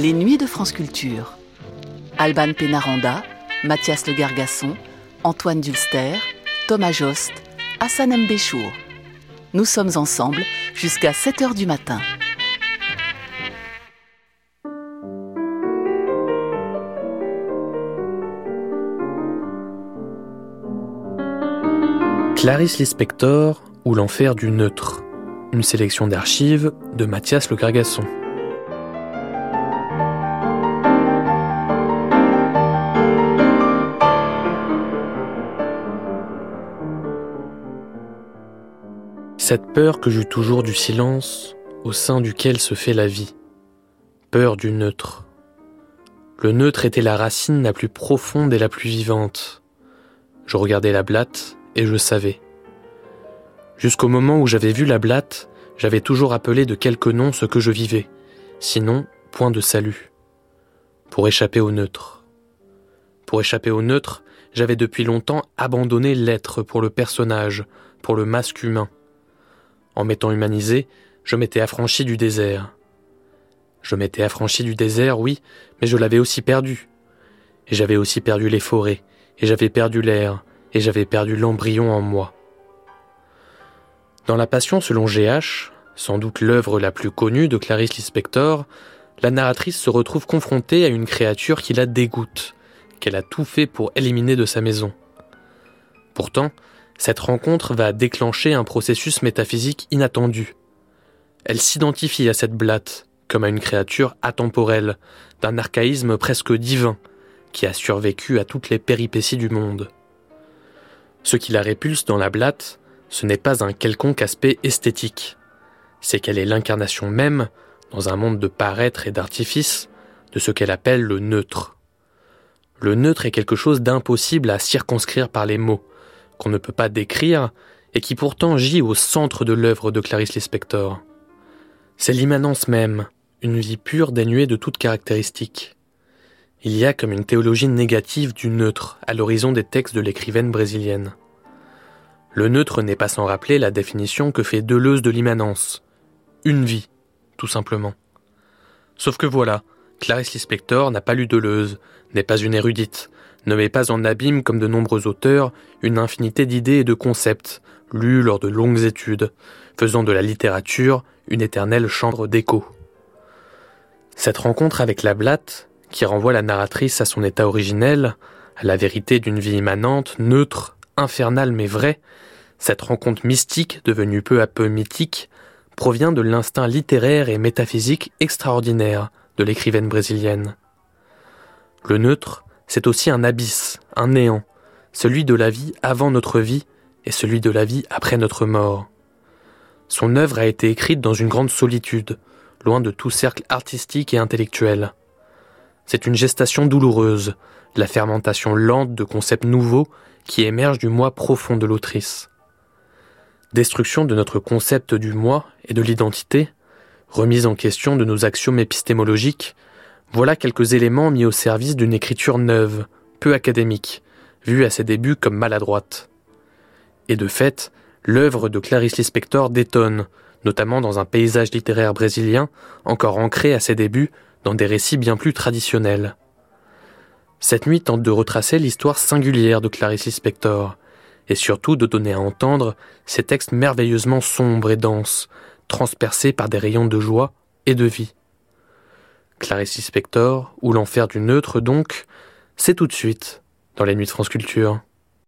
Les Nuits de France Culture. Alban Pénaranda, Mathias Le Gargasson, Antoine Dulster, Thomas Jost, Hassan Mbéchour. Nous sommes ensemble jusqu'à 7 h du matin. Clarisse Lispector ou l'enfer du neutre. Une sélection d'archives de Mathias Le Gargasson. Cette peur que j'eus toujours du silence au sein duquel se fait la vie. Peur du neutre. Le neutre était la racine la plus profonde et la plus vivante. Je regardais la blatte et je savais. Jusqu'au moment où j'avais vu la blatte, j'avais toujours appelé de quelque nom ce que je vivais, sinon point de salut. Pour échapper au neutre. Pour échapper au neutre, j'avais depuis longtemps abandonné l'être pour le personnage, pour le masque humain. En m'étant humanisé, je m'étais affranchi du désert. Je m'étais affranchi du désert, oui, mais je l'avais aussi perdu. Et j'avais aussi perdu les forêts, et j'avais perdu l'air, et j'avais perdu l'embryon en moi. Dans La Passion selon GH, sans doute l'œuvre la plus connue de Clarice Lispector, la narratrice se retrouve confrontée à une créature qui la dégoûte, qu'elle a tout fait pour éliminer de sa maison. Pourtant, cette rencontre va déclencher un processus métaphysique inattendu. Elle s'identifie à cette blatte comme à une créature atemporelle, d'un archaïsme presque divin, qui a survécu à toutes les péripéties du monde. Ce qui la répulse dans la blatte, ce n'est pas un quelconque aspect esthétique, c'est qu'elle est l'incarnation même, dans un monde de paraître et d'artifice, de ce qu'elle appelle le neutre. Le neutre est quelque chose d'impossible à circonscrire par les mots, qu'on ne peut pas décrire et qui pourtant gît au centre de l'œuvre de Clarice Lispector. C'est l'immanence même, une vie pure dénuée de toute caractéristique. Il y a comme une théologie négative du neutre à l'horizon des textes de l'écrivaine brésilienne. Le neutre n'est pas sans rappeler la définition que fait Deleuze de l'immanence. Une vie, tout simplement. Sauf que voilà, Clarice Lispector n'a pas lu Deleuze, n'est pas une érudite, ne met pas en abîme, comme de nombreux auteurs, une infinité d'idées et de concepts, lus lors de longues études, faisant de la littérature une éternelle chambre d'écho. Cette rencontre avec la blatte, qui renvoie la narratrice à son état originel, à la vérité d'une vie immanente, neutre, infernale mais vraie, cette rencontre mystique, devenue peu à peu mythique, provient de l'instinct littéraire et métaphysique extraordinaire l'écrivaine brésilienne. Le neutre, c'est aussi un abysse, un néant, celui de la vie avant notre vie et celui de la vie après notre mort. Son œuvre a été écrite dans une grande solitude, loin de tout cercle artistique et intellectuel. C'est une gestation douloureuse, la fermentation lente de concepts nouveaux qui émergent du moi profond de l'autrice. Destruction de notre concept du moi et de l'identité, remise en question de nos axiomes épistémologiques, voilà quelques éléments mis au service d'une écriture neuve, peu académique, vue à ses débuts comme maladroite. Et de fait, l'œuvre de Clarice Lispector détonne, notamment dans un paysage littéraire brésilien encore ancré à ses débuts dans des récits bien plus traditionnels. Cette nuit tente de retracer l'histoire singulière de Clarice Lispector, et surtout de donner à entendre ces textes merveilleusement sombres et denses, transpercés par des rayons de joie et de vie. Clarice Spector, ou l'enfer du neutre donc, c'est tout de suite dans les nuits de France Culture.